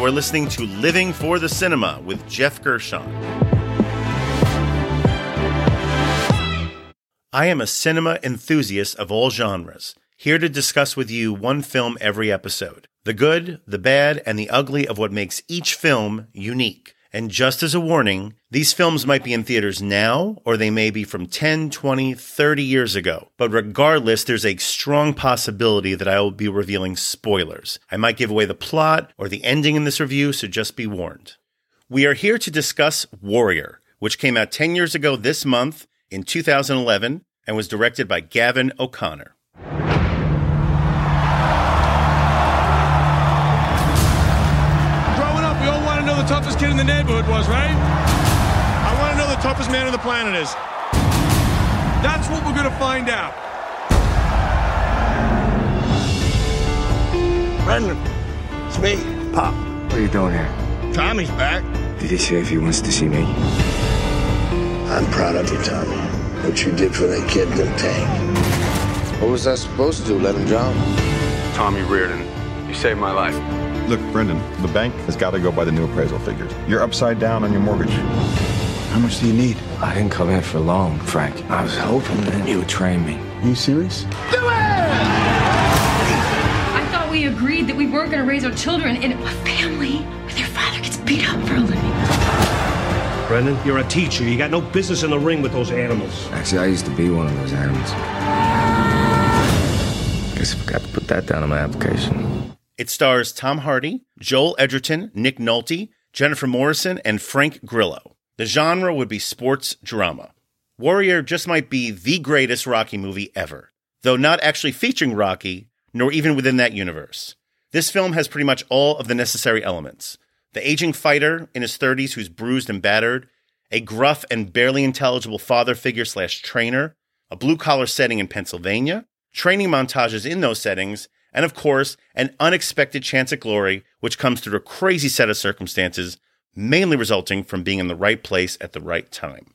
You are listening to Living for the Cinema with Jeff Gershon. I am a cinema enthusiast of all genres, here to discuss with you one film every episode the good, the bad, and the ugly of what makes each film unique. And just as a warning, these films might be in theaters now, or they may be from 10, 20, 30 years ago. But regardless, there's a strong possibility that I will be revealing spoilers. I might give away the plot or the ending in this review, so just be warned. We are here to discuss Warrior, which came out 10 years ago this month in 2011 and was directed by Gavin O'Connor. Kid in the neighborhood was, right? I want to know the toughest man on the planet is. That's what we're going to find out. Brendan, it's me, Pop. What are you doing here? Tommy's back. Did he say if he wants to see me? I'm proud of you, Tommy. What you did for that kid in the tank. What was I supposed to do? Let him drown? Tommy Reardon, you saved my life. Look, Brendan, the bank has got to go by the new appraisal figures. You're upside down on your mortgage. How much do you need? I didn't come in for long, Frank. I was hoping that you would train me. Are you serious? Do it! I thought we agreed that we weren't going to raise our children in a family where their father gets beat up for a living. Brendan, you're a teacher. You got no business in the ring with those animals. Actually, I used to be one of those animals. I Guess I forgot to put that down on my application. It stars Tom Hardy, Joel Edgerton, Nick Nolte, Jennifer Morrison, and Frank Grillo. The genre would be sports drama. Warrior just might be the greatest Rocky movie ever, though not actually featuring Rocky, nor even within that universe. This film has pretty much all of the necessary elements. The aging fighter in his 30s who's bruised and battered, a gruff and barely intelligible father figure slash trainer, a blue collar setting in Pennsylvania, training montages in those settings, and of course, an unexpected chance at glory, which comes through a crazy set of circumstances, mainly resulting from being in the right place at the right time.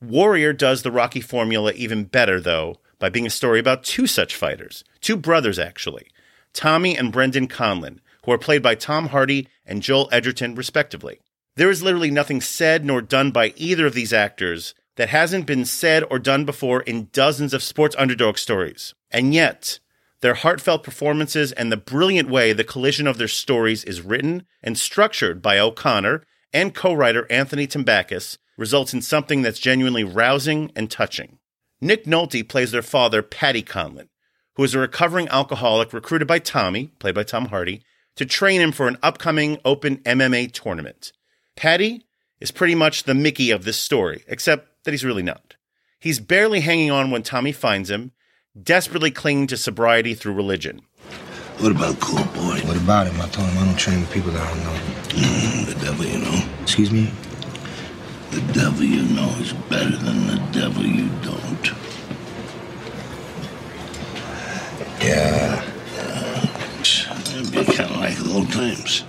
Warrior does the Rocky formula even better, though, by being a story about two such fighters, two brothers actually, Tommy and Brendan Conlon, who are played by Tom Hardy and Joel Edgerton, respectively. There is literally nothing said nor done by either of these actors that hasn't been said or done before in dozens of sports underdog stories. And yet, their heartfelt performances and the brilliant way the collision of their stories is written and structured by O'Connor and co writer Anthony Tambakis results in something that's genuinely rousing and touching. Nick Nolte plays their father, Paddy Conlon, who is a recovering alcoholic recruited by Tommy, played by Tom Hardy, to train him for an upcoming open MMA tournament. Paddy is pretty much the Mickey of this story, except that he's really not. He's barely hanging on when Tommy finds him, desperately clinging to sobriety through religion. What about Cool Boy? What about him? I told him I don't train with people that I don't know. Mm, the devil you know. Excuse me? The devil you know is better than the devil you don't. Yeah. It'd be kind of like the old times.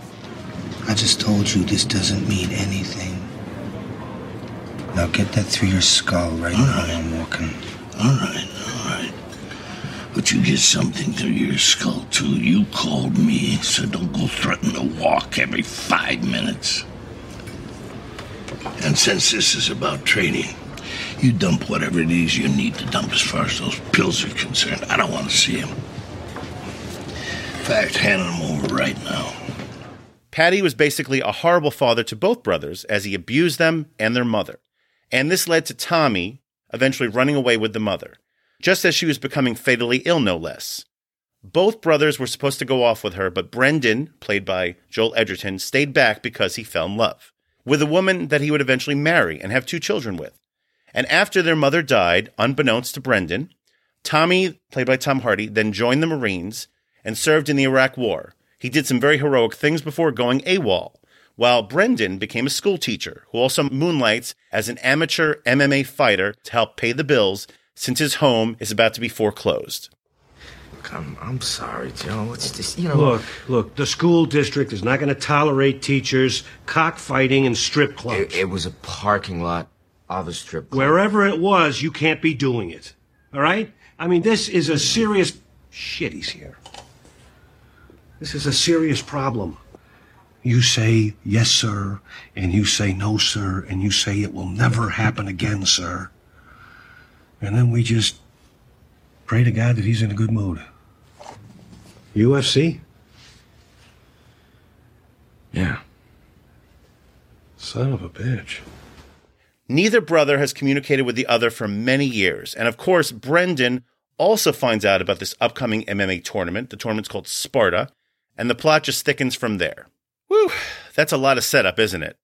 I just told you this doesn't mean anything. Now get that through your skull right now while I'm walking. All right, all right. But you get something through your skull, too. You called me, so don't go threaten to walk every five minutes. And since this is about training, you dump whatever it is you need to dump as far as those pills are concerned. I don't want to see them. In fact, hand them over right now. Paddy was basically a horrible father to both brothers as he abused them and their mother. And this led to Tommy eventually running away with the mother, just as she was becoming fatally ill, no less. Both brothers were supposed to go off with her, but Brendan, played by Joel Edgerton, stayed back because he fell in love with a woman that he would eventually marry and have two children with. And after their mother died, unbeknownst to Brendan, Tommy, played by Tom Hardy, then joined the Marines and served in the Iraq War. He did some very heroic things before going AWOL, while Brendan became a school teacher who also moonlights as an amateur MMA fighter to help pay the bills since his home is about to be foreclosed. I'm, I'm sorry, Joe. It's just, you know. Look, look, the school district is not going to tolerate teachers cockfighting and strip clubs. It, it was a parking lot of a strip club. Wherever it was, you can't be doing it. All right? I mean, this is a serious. Shit, he's here. This is a serious problem. You say, yes, sir, and you say, no, sir, and you say, it will never happen again, sir. And then we just pray to God that he's in a good mood. UFC? Yeah. Son of a bitch. Neither brother has communicated with the other for many years. And of course, Brendan also finds out about this upcoming MMA tournament. The tournament's called Sparta, and the plot just thickens from there. Whew, that's a lot of setup, isn't it?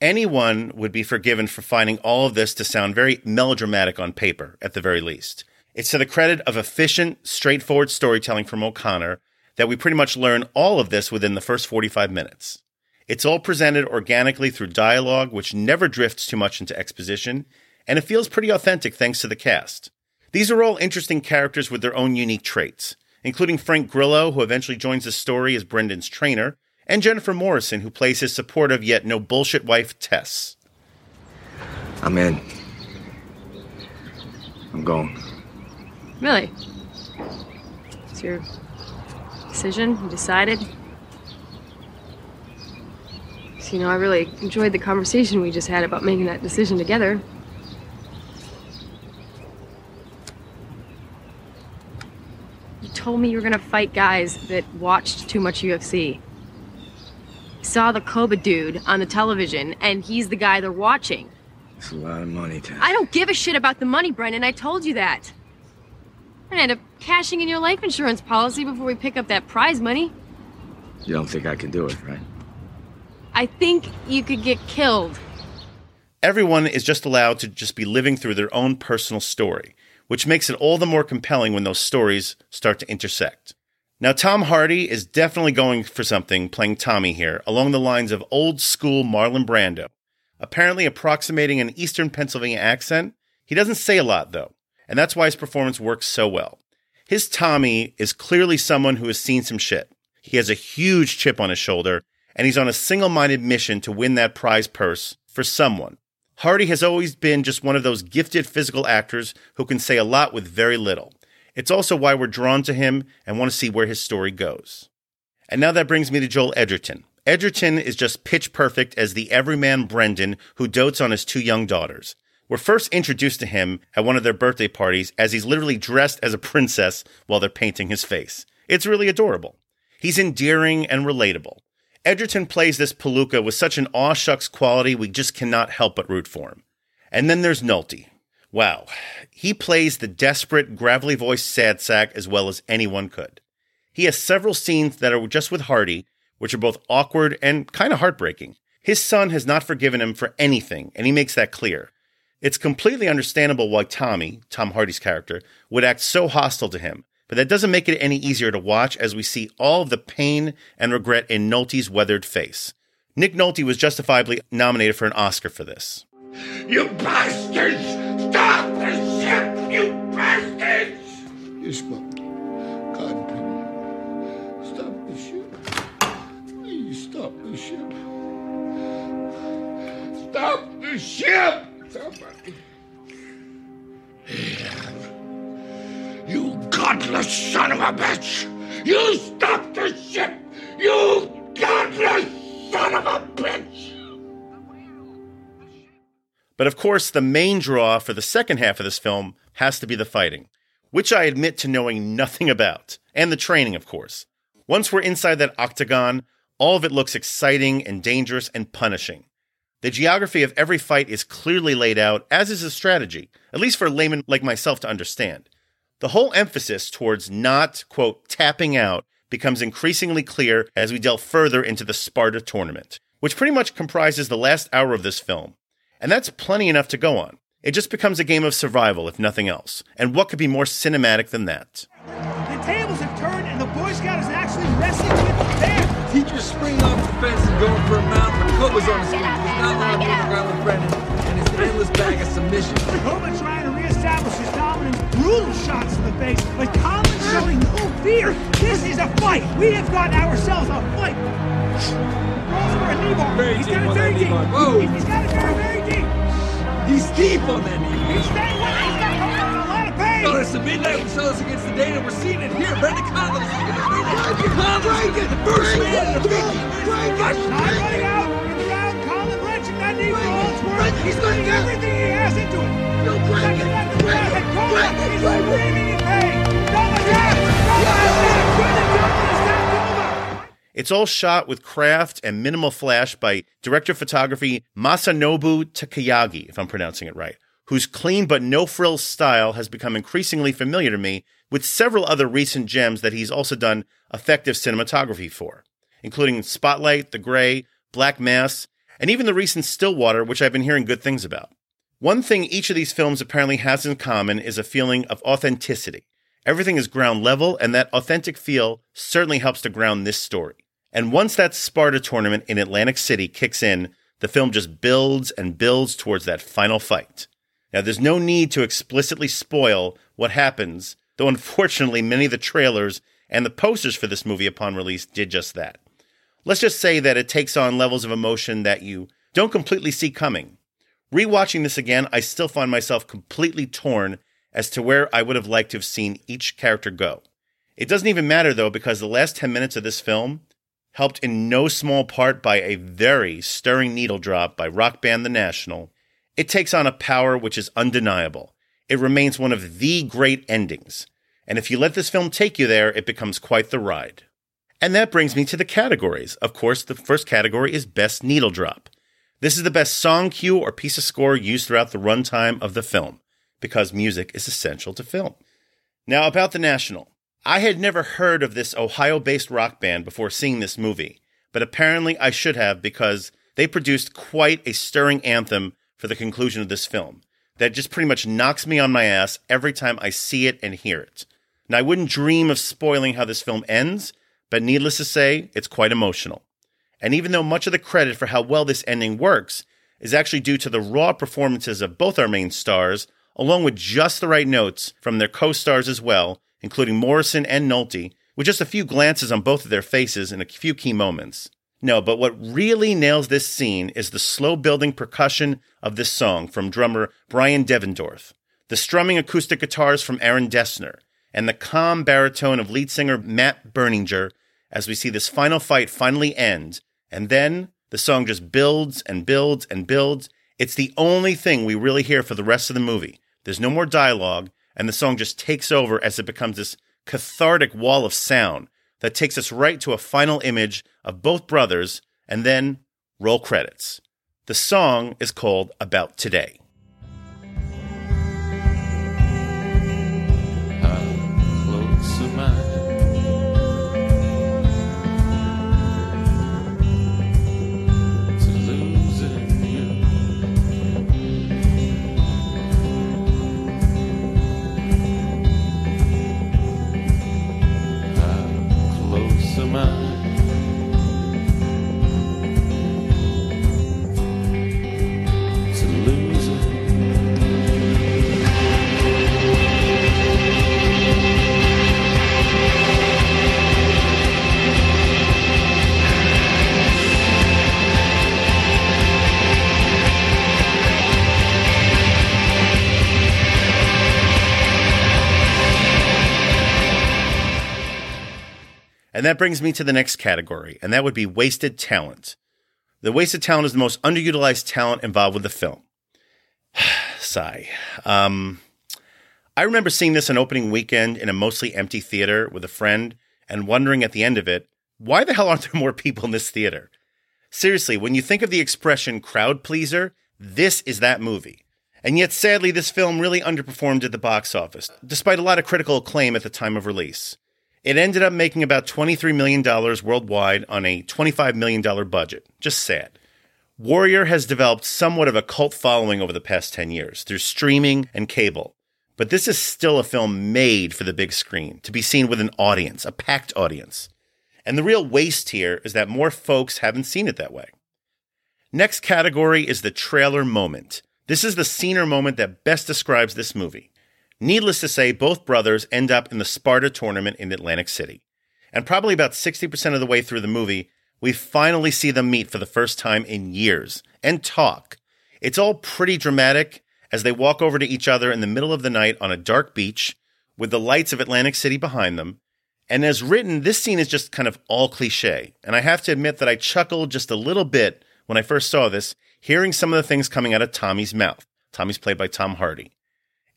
Anyone would be forgiven for finding all of this to sound very melodramatic on paper, at the very least. It's to the credit of efficient, straightforward storytelling from O'Connor that we pretty much learn all of this within the first 45 minutes. It's all presented organically through dialogue, which never drifts too much into exposition, and it feels pretty authentic thanks to the cast. These are all interesting characters with their own unique traits, including Frank Grillo, who eventually joins the story as Brendan's trainer, and Jennifer Morrison, who plays his supportive yet no bullshit wife, Tess. I'm in. I'm going. Really? It's your decision? You decided? So, you know, I really enjoyed the conversation we just had about making that decision together. You told me you were gonna fight guys that watched too much UFC. Saw the Koba dude on the television, and he's the guy they're watching. It's a lot of money, Tess. I don't give a shit about the money, Brendan. I told you that. We're gonna end up cashing in your life insurance policy before we pick up that prize money. You don't think I can do it, right? I think you could get killed. Everyone is just allowed to just be living through their own personal story, which makes it all the more compelling when those stories start to intersect. Now, Tom Hardy is definitely going for something playing Tommy here, along the lines of old school Marlon Brando. Apparently approximating an Eastern Pennsylvania accent, he doesn't say a lot though, and that's why his performance works so well. His Tommy is clearly someone who has seen some shit. He has a huge chip on his shoulder, and he's on a single minded mission to win that prize purse for someone. Hardy has always been just one of those gifted physical actors who can say a lot with very little. It's also why we're drawn to him and want to see where his story goes. And now that brings me to Joel Edgerton. Edgerton is just pitch perfect as the everyman Brendan who dotes on his two young daughters. We're first introduced to him at one of their birthday parties as he's literally dressed as a princess while they're painting his face. It's really adorable. He's endearing and relatable. Edgerton plays this Palooka with such an aw shucks quality we just cannot help but root for him. And then there's Nolte. Wow, he plays the desperate, gravelly voiced sad sack as well as anyone could. He has several scenes that are just with Hardy, which are both awkward and kind of heartbreaking. His son has not forgiven him for anything, and he makes that clear. It's completely understandable why Tommy, Tom Hardy's character, would act so hostile to him, but that doesn't make it any easier to watch as we see all of the pain and regret in Nolte's weathered face. Nick Nolte was justifiably nominated for an Oscar for this. You bastards! You spoke. God pity. Stop the ship. Please stop the ship. Stop the ship! Somebody. You godless son of a bitch! You stop the ship! You godless son of a bitch! But of course, the main draw for the second half of this film has to be the fighting, which I admit to knowing nothing about, and the training, of course. Once we're inside that octagon, all of it looks exciting and dangerous and punishing. The geography of every fight is clearly laid out, as is the strategy, at least for a layman like myself to understand. The whole emphasis towards not, quote, tapping out becomes increasingly clear as we delve further into the Sparta tournament, which pretty much comprises the last hour of this film. And that's plenty enough to go on. It just becomes a game of survival, if nothing else. And what could be more cinematic than that? The tables have turned, and the Boy Scout is actually messing with the band. Teachers spring off the fence and going for a mount when Koba's on the street. He's not allowed to move around with Brendan, and his endless bag of submission. Koba trying to reestablish his dominance. Brutal shots in the face, but Conlon showing no fear. This is a fight. We have got ourselves a fight. Rolls for a knee bar. Very He's deep got it on very deep. knee bar. Whoa. He's got it very, very deep. He's deep on that knee. He's staying with it. He's got a lot of pain. No, us to midnight us against the Dana. We're seeing it here. Brendan Conlon is looking to bring it. Conlon's the first man in the big I'm running out the ground. Conlon wrenching that knee for all it's worth. He's putting everything he has into it. No, break it. Break it. Break It's all shot with craft and minimal flash by director of photography Masanobu Takayanagi, if I'm pronouncing it right, whose clean but no frills style has become increasingly familiar to me with several other recent gems that he's also done effective cinematography for, including Spotlight, The Grey, Black Mass, and even the recent Stillwater, which I've been hearing good things about. One thing each of these films apparently has in common is a feeling of authenticity. Everything is ground level, and that authentic feel certainly helps to ground this story. And once that Sparta tournament in Atlantic City kicks in, the film just builds and builds towards that final fight. Now, there's no need to explicitly spoil what happens, though unfortunately, many of the trailers and the posters for this movie upon release did just that. Let's just say that it takes on levels of emotion that you don't completely see coming. Rewatching this again, I still find myself completely torn as to where I would have liked to have seen each character go. It doesn't even matter though, because the last 10 minutes of this film, helped in no small part by a very stirring needle drop by rock band The National, it takes on a power which is undeniable. It remains one of the great endings. And if you let this film take you there, it becomes quite the ride. And that brings me to the categories. Of course, the first category is Best Needle Drop. This is the best song cue or piece of score used throughout the runtime of the film, because music is essential to film. Now, about The National. I had never heard of this Ohio based rock band before seeing this movie, but apparently I should have because they produced quite a stirring anthem for the conclusion of this film that just pretty much knocks me on my ass every time I see it and hear it. Now, I wouldn't dream of spoiling how this film ends, but needless to say, it's quite emotional. And even though much of the credit for how well this ending works is actually due to the raw performances of both our main stars, along with just the right notes from their co stars as well, including Morrison and Nolte, with just a few glances on both of their faces in a few key moments. No, but what really nails this scene is the slow building percussion of this song from drummer Bryan Devendorf, the strumming acoustic guitars from Aaron Dessner, and the calm baritone of lead singer Matt Berninger as we see this final fight finally end. And then the song just builds and builds and builds. It's the only thing we really hear for the rest of the movie. There's no more dialogue, and the song just takes over as it becomes this cathartic wall of sound that takes us right to a final image of both brothers and then roll credits. The song is called About Today. And that brings me to the next category, and that would be wasted talent. The wasted talent is the most underutilized talent involved with the film. Sigh. Um, I remember seeing this on opening weekend in a mostly empty theater with a friend and wondering at the end of it, why the hell aren't there more people in this theater? Seriously, when you think of the expression crowd pleaser, this is that movie. And yet, sadly, this film really underperformed at the box office, despite a lot of critical acclaim at the time of release. It ended up making about $23 million worldwide on a $25 million budget. Just sad. Warrior has developed somewhat of a cult following over the past 10 years through streaming and cable. But this is still a film made for the big screen, to be seen with an audience, a packed audience. And the real waste here is that more folks haven't seen it that way. Next category is the trailer moment. This is the scene or moment that best describes this movie. Needless to say, both brothers end up in the Sparta tournament in Atlantic City. And probably about 60% of the way through the movie, we finally see them meet for the first time in years and talk. It's all pretty dramatic as they walk over to each other in the middle of the night on a dark beach with the lights of Atlantic City behind them. And as written, this scene is just kind of all cliche. And I have to admit that I chuckled just a little bit when I first saw this, hearing some of the things coming out of Tommy's mouth. Tommy's played by Tom Hardy.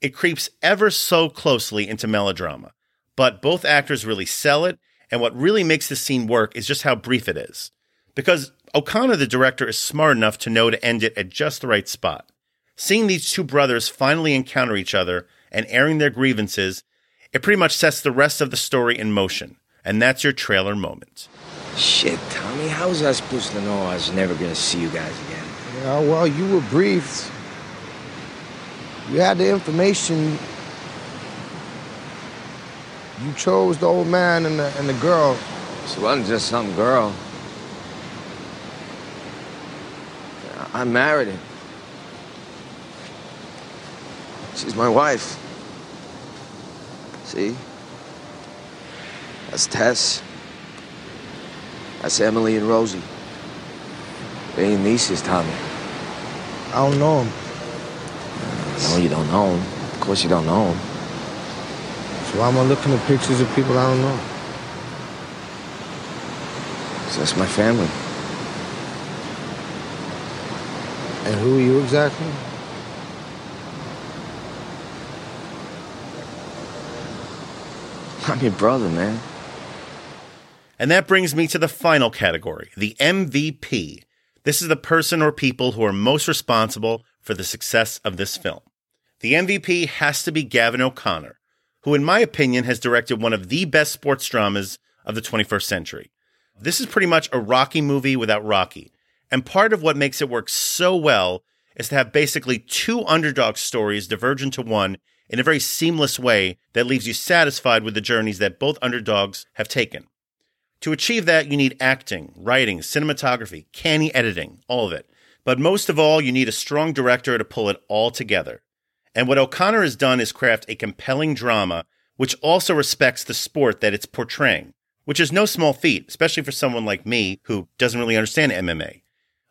It creeps ever so closely into melodrama, but both actors really sell it. And what really makes this scene work is just how brief it is. Because O'Connor, the director, is smart enough to know to end it at just the right spot. Seeing these two brothers finally encounter each other and airing their grievances, it pretty much sets the rest of the story in motion. And that's your trailer moment. Shit, Tommy, how was I supposed to know I was never gonna see you guys again? Yeah, well, you were briefed. You had the information. You chose the old man and the, and the girl. She wasn't just some girl. I married her. She's my wife. See? That's Tess. That's Emily and Rosie. They ain't nieces, Tommy. I don't know him. No, you don't know 'em. Of course you don't know 'em. So why am I looking at pictures of people I don't know? 'Cause that's my family. And who are you exactly? I'm your brother, man. And that brings me to the final category, the MVP. This is the person or people who are most responsible for the success of this film. The MVP has to be Gavin O'Connor, who, in my opinion, has directed one of the best sports dramas of the 21st century. This is pretty much a Rocky movie without Rocky. And part of what makes it work so well is to have basically two underdog stories diverge into one in a very seamless way that leaves you satisfied with the journeys that both underdogs have taken. To achieve that, you need acting, writing, cinematography, canny editing, all of it. But most of all, you need a strong director to pull it all together. And what O'Connor has done is craft a compelling drama which also respects the sport that it's portraying, which is no small feat, especially for someone like me who doesn't really understand MMA.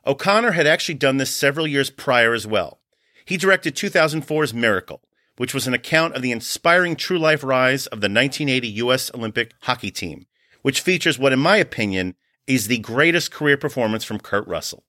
O'Connor had actually done this several years prior as well. He directed 2004's Miracle, which was an account of the inspiring true life rise of the 1980 U.S. Olympic hockey team, which features what, in my opinion, is the greatest career performance from Kurt Russell.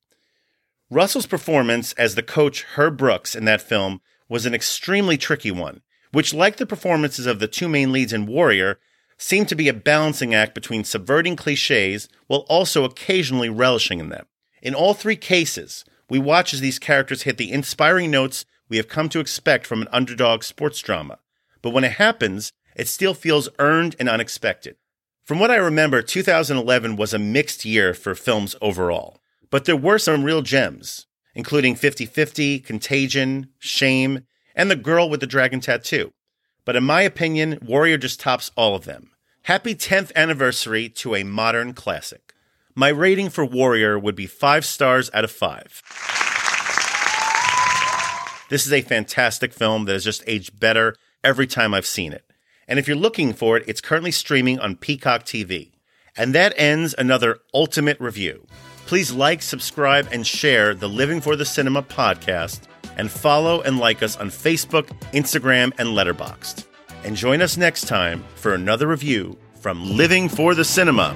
Russell's performance as the coach Herb Brooks in that film was an extremely tricky one, which, like the performances of the two main leads in Warrior, seemed to be a balancing act between subverting cliches while also occasionally relishing in them. In all three cases, we watch as these characters hit the inspiring notes we have come to expect from an underdog sports drama. But when it happens, it still feels earned and unexpected. From what I remember, 2011 was a mixed year for films overall, but there were some real gems, including 50 50, Contagion, Shame, and The Girl with the Dragon Tattoo. But in my opinion, Warrior just tops all of them. Happy 10th anniversary to a modern classic. My rating for Warrior would be 5 stars out of 5. This is a fantastic film that has just aged better every time I've seen it. And if you're looking for it, it's currently streaming on Peacock TV. And that ends another ultimate review. Please like, subscribe, and share the Living for the Cinema podcast, and follow and like us on Facebook, Instagram, and Letterboxd. And join us next time for another review from Living for the Cinema.